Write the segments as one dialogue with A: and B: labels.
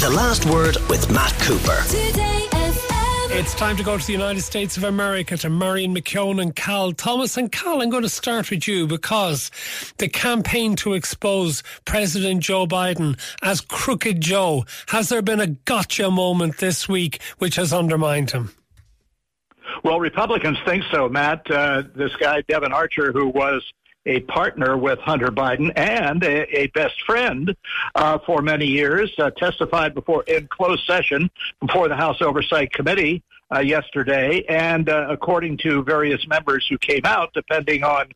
A: The Last Word with Matt Cooper.
B: It's time to go to the United States of America to Marion McKeone and Cal Thomas. And Cal, I'm going to start with you because the campaign to expose President Joe Biden as Crooked Joe, has there been a gotcha moment this week which has undermined him?
C: Well, Republicans think so, Matt. Uh, this guy, Devon Archer, who was a partner with Hunter Biden and a, a best friend uh, for many years, uh, testified before in closed session before the House Oversight Committee uh, yesterday. And uh, according to various members who came out, depending on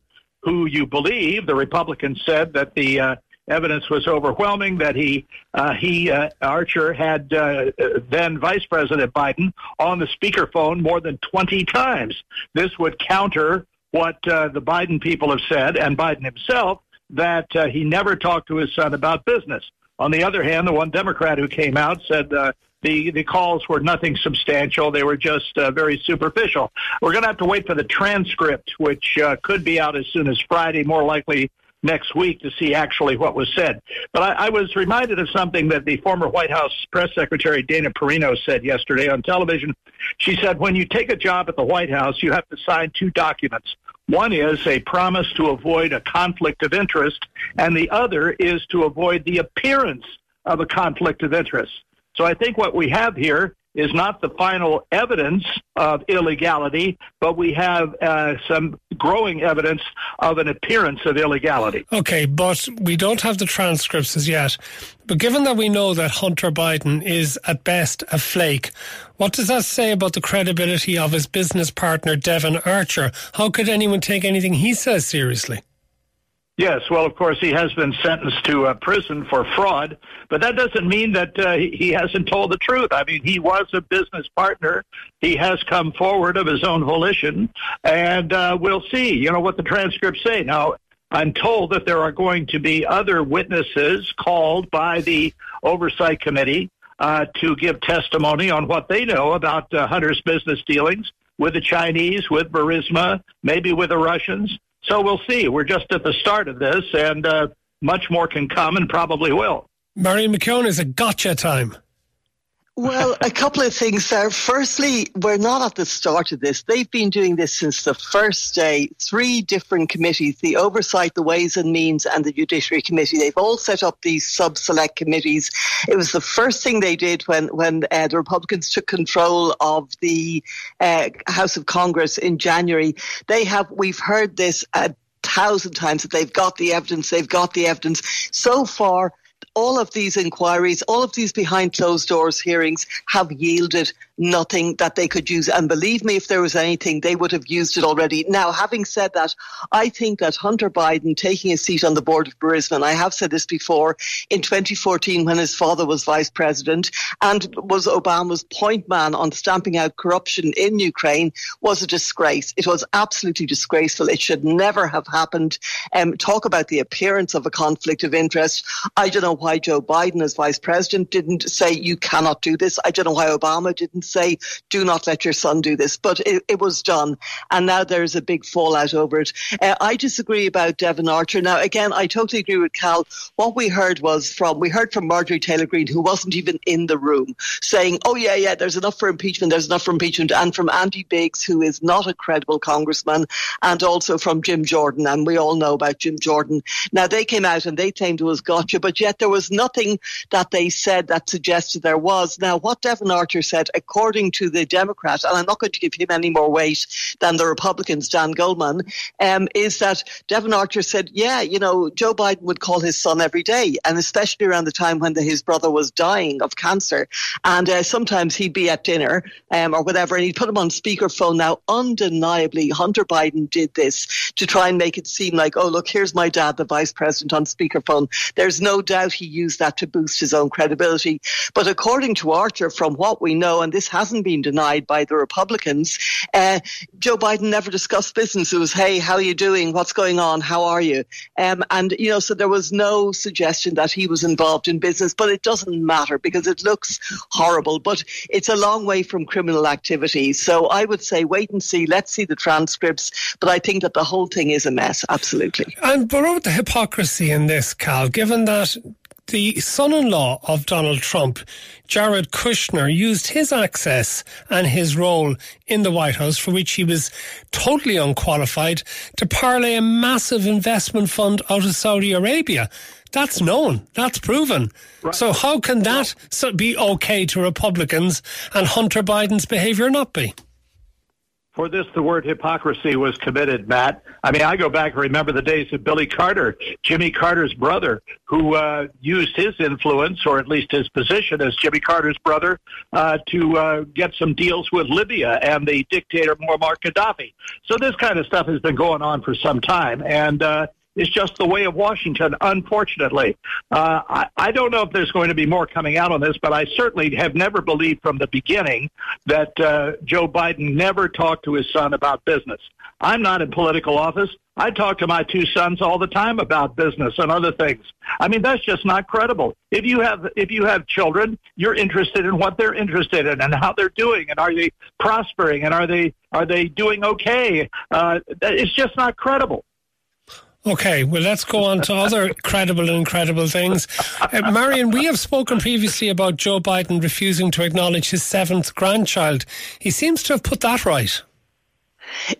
C: who you believe, the Republicans said that the uh, evidence was overwhelming that he uh, he uh, Archer had uh, then Vice President Biden on the speakerphone more than 20 times. This would counter what uh, the Biden people have said and Biden himself that uh, he never talked to his son about business. On the other hand, the one Democrat who came out said uh, the the calls were nothing substantial; they were just uh, very superficial. We're going to have to wait for the transcript, which uh, could be out as soon as Friday, more likely next week, to see actually what was said. But I, I was reminded of something that the former White House press secretary Dana Perino said yesterday on television. She said, "When you take a job at the White House, you have to sign two documents." One is a promise to avoid a conflict of interest, and the other is to avoid the appearance of a conflict of interest. So I think what we have here is not the final evidence of illegality, but we have uh, some growing evidence of an appearance of illegality.
B: Okay, but we don't have the transcripts as yet. But given that we know that Hunter Biden is at best a flake, what does that say about the credibility of his business partner, Devon Archer? How could anyone take anything he says seriously?
C: Yes, well, of course, he has been sentenced to uh, prison for fraud, but that doesn't mean that uh, he hasn't told the truth. I mean, he was a business partner. He has come forward of his own volition, and uh, we'll see, you know, what the transcripts say. Now, I'm told that there are going to be other witnesses called by the Oversight Committee uh, to give testimony on what they know about uh, Hunter's business dealings with the Chinese, with Burisma, maybe with the Russians. So we'll see. We're just at the start of this, and uh, much more can come and probably will.
B: Marion McKeone is a gotcha time.
D: Well, a couple of things there. Firstly, we're not at the start of this. They've been doing this since the first day. Three different committees, the Oversight, the Ways and Means and the Judiciary Committee, they've all set up these sub-select committees. It was the first thing they did when, when uh, the Republicans took control of the uh, House of Congress in January. They have, we've heard this a thousand times that they've got the evidence, they've got the evidence. So far, all of these inquiries, all of these behind closed doors hearings have yielded nothing that they could use. And believe me, if there was anything, they would have used it already. Now, having said that, I think that Hunter Biden taking a seat on the board of Burisma, I have said this before, in 2014 when his father was vice president and was Obama's point man on stamping out corruption in Ukraine, was a disgrace. It was absolutely disgraceful. It should never have happened. Um, talk about the appearance of a conflict of interest. I don't know why Joe Biden, as vice president, didn't say you cannot do this. I don't know why Obama didn't say, do not let your son do this. But it, it was done. And now there's a big fallout over it. Uh, I disagree about Devon Archer. Now, again, I totally agree with Cal. What we heard was from, we heard from Marjorie Taylor Greene, who wasn't even in the room, saying, oh, yeah, yeah, there's enough for impeachment, there's enough for impeachment. And from Andy Biggs, who is not a credible congressman, and also from Jim Jordan. And we all know about Jim Jordan. Now, they came out and they claimed it was gotcha, but yet there was nothing that they said that suggested there was. Now, what Devon Archer said, according to the Democrat, and I'm not going to give him any more weight than the Republicans, Dan Goldman, um, is that Devon Archer said, yeah, you know, Joe Biden would call his son every day, and especially around the time when the, his brother was dying of cancer. And uh, sometimes he'd be at dinner um, or whatever, and he'd put him on speakerphone. Now, undeniably, Hunter Biden did this to try and make it seem like, oh, look, here's my dad, the vice president, on speakerphone. There's no doubt he used that to boost his own credibility. But according to Archer, from what we know, and this hasn't been denied by the Republicans. Uh, Joe Biden never discussed business. It was, hey, how are you doing? What's going on? How are you? Um, and, you know, so there was no suggestion that he was involved in business, but it doesn't matter because it looks horrible, but it's a long way from criminal activity. So I would say wait and see. Let's see the transcripts. But I think that the whole thing is a mess. Absolutely.
B: And but about the hypocrisy in this, Cal, given that the son in law of Donald Trump, Jared Kushner, used his access and his role in the White House, for which he was totally unqualified, to parlay a massive investment fund out of Saudi Arabia. That's known. That's proven. Right. So how can that be okay to Republicans and Hunter Biden's behaviour not be?
C: For this, the word hypocrisy was committed, Matt. I mean, I go back and remember the days of Billy Carter, Jimmy Carter's brother, who uh, used his influence, or at least his position as Jimmy Carter's brother, uh, to uh, get some deals with Libya and the dictator Muammar Gaddafi. So this kind of stuff has been going on for some time. And, uh, is just the way of Washington, unfortunately. Uh, I, I don't know if there's going to be more coming out on this, but I certainly have never believed from the beginning that uh, Joe Biden never talked to his son about business. I'm not in political office. I talk to my two sons all the time about business and other things. I mean, that's just not credible. If you have if you have children, you're interested in what they're interested in and how they're doing, and are they prospering, and are they are they doing okay? Uh, it's just not credible.
B: Okay, well, let's go on to other credible and incredible things. Uh, Marion, we have spoken previously about Joe Biden refusing to acknowledge his seventh grandchild. He seems to have put that right.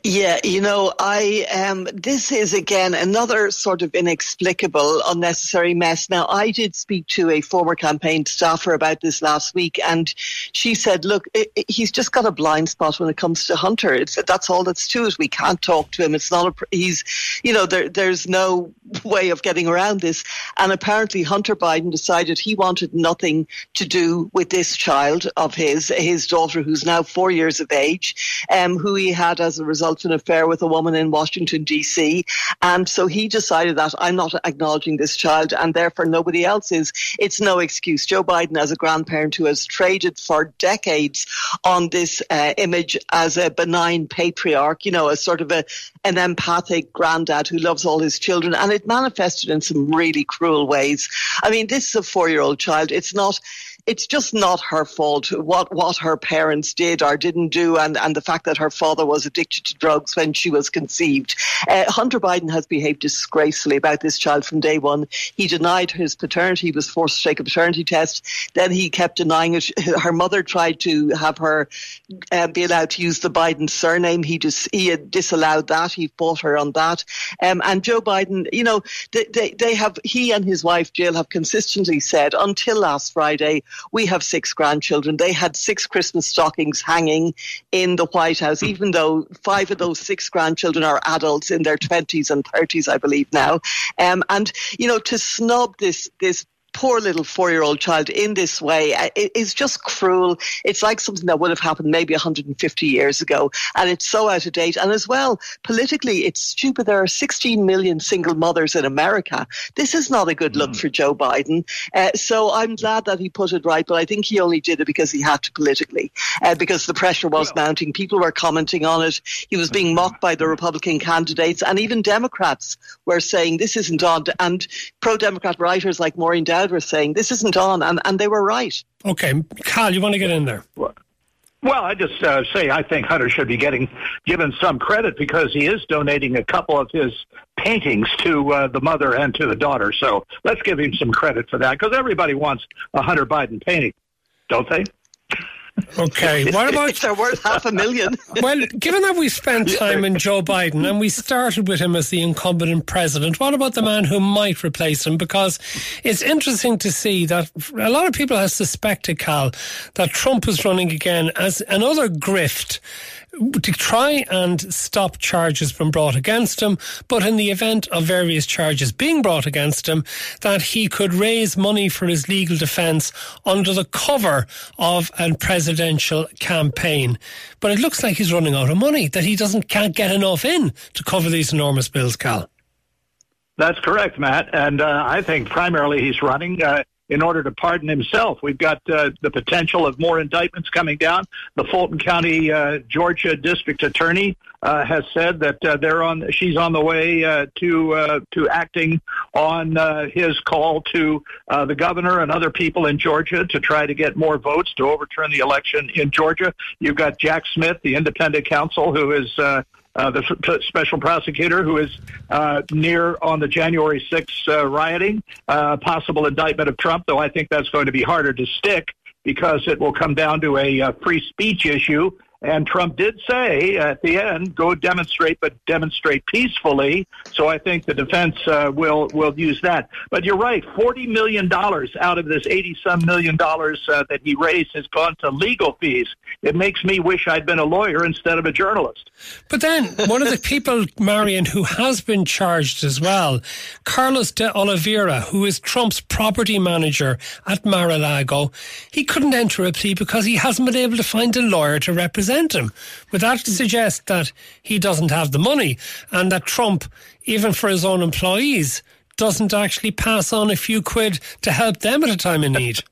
D: Yeah, you know, I um this is again another sort of inexplicable, unnecessary mess. Now, I did speak to a former campaign staffer about this last week, and she said, "Look, it, it, he's just got a blind spot when it comes to Hunter. It's that's all that's to it. We can't talk to him. It's not a he's, you know, there there's no way of getting around this. And apparently, Hunter Biden decided he wanted nothing to do with this child of his, his daughter, who's now four years of age, um, who he had as a result of an affair with a woman in Washington, D.C. And so he decided that I'm not acknowledging this child, and therefore nobody else is. It's no excuse. Joe Biden, as a grandparent who has traded for decades on this uh, image as a benign patriarch, you know, a sort of a an empathic granddad who loves all his children, and it manifested in some really cruel ways. I mean, this is a four year old child. It's not it's just not her fault what what her parents did or didn't do, and and the fact that her father was addicted to drugs when she was conceived. Uh, Hunter Biden has behaved disgracefully about this child from day one. He denied his paternity; he was forced to take a paternity test. Then he kept denying it. Her mother tried to have her uh, be allowed to use the Biden surname. He just he disallowed that. He fought her on that. Um, and Joe Biden, you know, they, they, they have he and his wife Jill have consistently said until last Friday we have six grandchildren. They had six Christmas stockings hanging in the White House, hmm. even though five of those six grandchildren are adults in their 20s and 30s, I believe now. Um, and, you know, to snub this, this poor little four year old child in this way uh, is just cruel. It's like something that would have happened maybe 150 years ago. And it's so out of date. And as well, politically, it's stupid. There are 16 million single mothers in America. This is not a good look mm. for Joe Biden. Uh, so I'm glad that he put it right, but I think he only did it because he had to politically, uh, because the pressure was well, mounting. People were commenting on it. He was being mocked by the Republican candidates, and even Democrats were saying this isn't on. And pro Democrat writers like Maureen Dowd were saying this isn't on, and, and they were right.
B: Okay, Carl, you want to get in there?
C: Well, I just uh, say I think Hunter should be getting given some credit because he is donating a couple of his paintings to uh, the mother and to the daughter. So let's give him some credit for that because everybody wants a Hunter Biden painting, don't they?
B: Okay, what about
D: they're worth half a million?
B: well, given that we spent time in Joe Biden and we started with him as the incumbent president, what about the man who might replace him? Because it's interesting to see that a lot of people have suspected, Cal, that Trump is running again as another grift to try and stop charges from brought against him, but in the event of various charges being brought against him, that he could raise money for his legal defence under the cover of a presidential campaign. But it looks like he's running out of money, that he doesn't can't get enough in to cover these enormous bills, Cal.
C: That's correct, Matt. And uh, I think primarily he's running. Uh, in order to pardon himself. We've got uh, the potential of more indictments coming down. The Fulton County, uh, Georgia District Attorney uh, has said that uh, they're on. She's on the way uh, to uh, to acting on his call to the governor and other people in Georgia to try to get more votes to overturn the election in Georgia. You've got Jack Smith, the independent counsel, who is uh, the special prosecutor who is uh, near on the January 6th uh, rioting, uh, possible indictment of Trump, though I think that's going to be harder to stick because it will come down to a, a free speech issue and Trump did say at the end, "Go demonstrate, but demonstrate peacefully." So I think the defense uh, will will use that. But you're right, forty million dollars out of this eighty some million dollars uh, that he raised has gone to legal fees. It makes me wish I'd been a lawyer instead of a journalist.
B: But then one of the people, Marion, who has been charged as well, Carlos de Oliveira, who is Trump's property manager at Mar-a-Lago, he couldn't enter a plea because he hasn't been able to find a lawyer to represent represent him. Would that suggest that he doesn't have the money and that Trump, even for his own employees, doesn't actually pass on a few quid to help them at a time of need?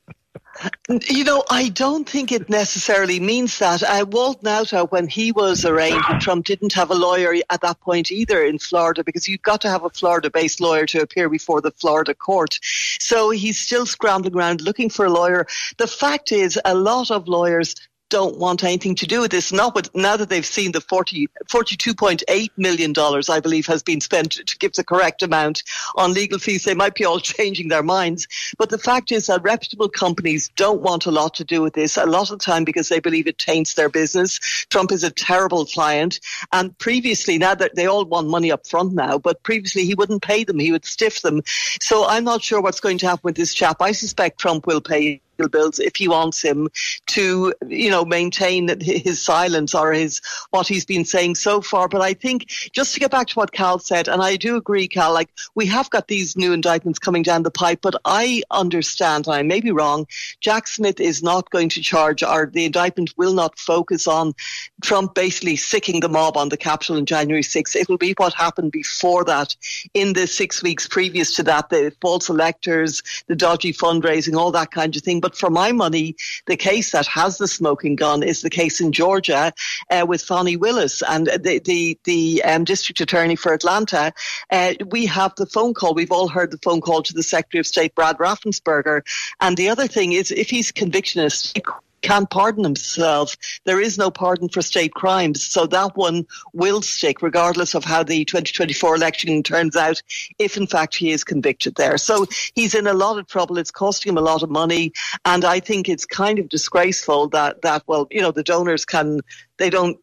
D: You know, I don't think it necessarily means that. Uh, Walt Nauta, when he was arraigned, Trump didn't have a lawyer at that point either in Florida because you've got to have a Florida based lawyer to appear before the Florida court. So he's still scrambling around looking for a lawyer. The fact is, a lot of lawyers don't want anything to do with this. Not with, now that they've seen the 40, $42.8 million, I believe, has been spent to give the correct amount on legal fees, they might be all changing their minds. But the fact is that reputable companies don't want a lot to do with this a lot of the time because they believe it taints their business. Trump is a terrible client. And previously, now that they all want money up front now, but previously he wouldn't pay them. He would stiff them. So I'm not sure what's going to happen with this chap. I suspect Trump will pay bills if he wants him to, you know, maintain his silence or his what he's been saying so far. But I think just to get back to what Cal said, and I do agree, Cal, like we have got these new indictments coming down the pipe, but I understand, and I may be wrong, Jack Smith is not going to charge or the indictment will not focus on Trump basically sicking the mob on the Capitol on January 6th. It will be what happened before that in the six weeks previous to that, the false electors, the dodgy fundraising, all that kind of thing. But for my money, the case that has the smoking gun is the case in Georgia uh, with Fani Willis and the the, the um, district attorney for Atlanta. Uh, we have the phone call. We've all heard the phone call to the Secretary of State Brad Raffensperger. And the other thing is, if he's convicted in a state can't pardon himself. There is no pardon for state crimes. So that one will stick regardless of how the 2024 election turns out, if in fact he is convicted there. So he's in a lot of trouble. It's costing him a lot of money. And I think it's kind of disgraceful that, that well, you know, the donors can they don't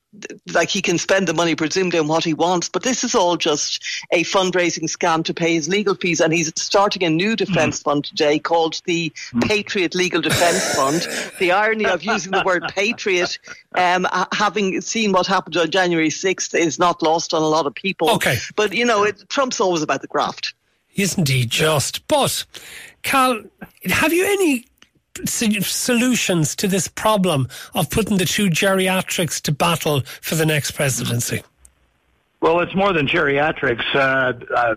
D: like he can spend the money presumably on what he wants, but this is all just a fundraising scam to pay his legal fees. And he's starting a new defence mm. fund today called the mm. Patriot Legal Defence Fund. The irony of using the word patriot, um, having seen what happened on January 6th, is not lost on a lot of people.
B: Okay.
D: But, you know, it, Trump's always about the graft.
B: Isn't he just? But, Cal, have you any solutions to this problem of putting the two geriatrics to battle for the next presidency?
C: Well, it's more than geriatrics. Uh, uh,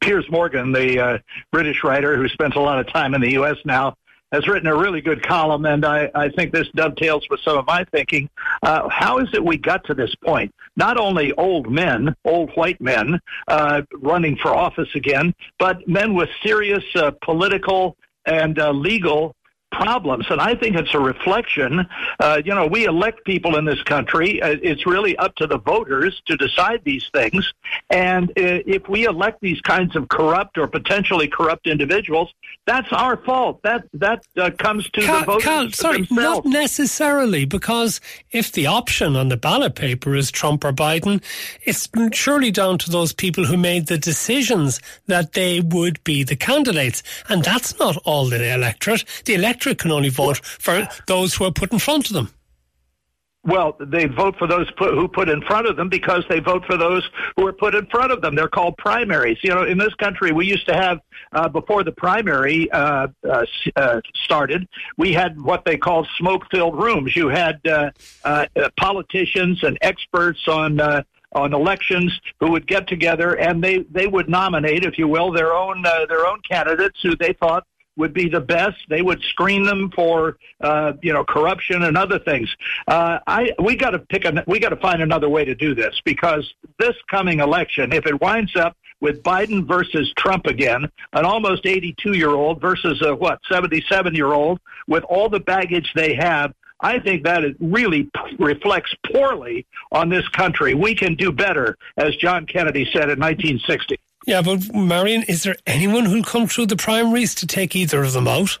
C: Piers Morgan, the uh, British writer who spends a lot of time in the U.S. now, has written a really good column, and I, I think this dovetails with some of my thinking. Uh, how is it we got to this point? Not only old men, old white men, uh, running for office again, but men with serious uh, political and uh, legal problems. And I think it's a reflection. Uh, you know, we elect people in this country. Uh, it's really up to the voters to decide these things. And uh, if we elect these kinds of corrupt or potentially corrupt individuals, that's our fault. That that uh, comes to Cal, the voters Cal,
B: sorry,
C: themselves.
B: not necessarily, because if the option on the ballot paper is Trump or Biden, it's surely down to those people who made the decisions that they would be the candidates, and that's not all the electorate. The electorate electorate can only vote for those who are put in front of them.
C: Well, they vote for those put, who put in front of them because they vote for those who are put in front of them. They're called primaries. You know, in this country, we used to have uh, before the primary uh, uh, uh started, we had what they called smoke-filled rooms. You had uh, uh, politicians and experts on on elections who would get together and they they would nominate, if you will, their own their own candidates who they thought would be the best. They would screen them for uh, you know corruption and other things. Uh, I we got to pick a we got to find another way to do this because this coming election, if it winds up with Biden versus Trump again, an almost 82 year old versus a what 77 year old with all the baggage they have. I think that it really reflects poorly on this country. We can do better, as John Kennedy said in 1960.
B: Yeah, but Marion, is there anyone who'll come through the primaries to take either of them out?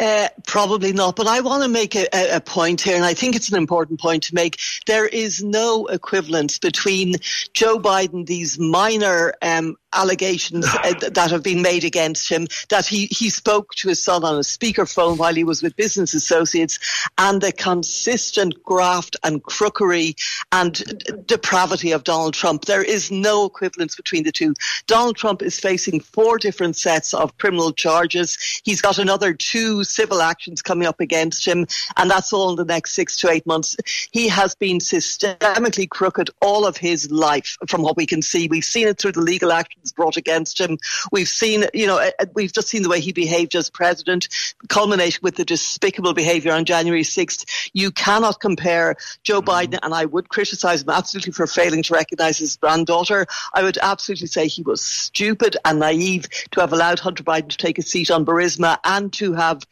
D: Uh, probably not, but I want to make a, a, point here, and I think it's an important point to make. There is no equivalence between Joe Biden, these minor um, allegations uh, that have been made against him, that he, he spoke to his son on a speakerphone while he was with business associates, and the consistent graft and crookery and depravity of Donald Trump. There is no equivalence between the two. Donald Trump is facing four different sets of criminal charges. He's got another two civil actions coming up against him, and that's all in the next six to eight months. He has been systemically crooked all of his life, from what we can see. We've seen it through the legal actions brought against him. We've seen, you know, uh, uh, we've just seen the way he behaved as president, culminating with the despicable behaviour on January 6th. You cannot compare Joe mm-hmm. Biden, and I would criticise him absolutely for failing to recognise his granddaughter. I would absolutely say he was stupid and naive to have allowed Hunter Biden to take a seat on Burisma and to have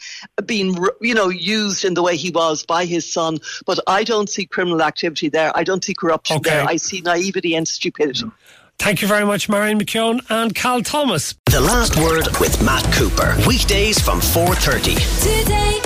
D: been, you know, used in the way he was by his son. But I don't see criminal activity there. I don't see corruption okay. there. I see naivety and stupidity.
B: Thank you very much, Marion McKeone and Cal Thomas.
A: The last word with Matt Cooper. Weekdays from 4.30. Today FM.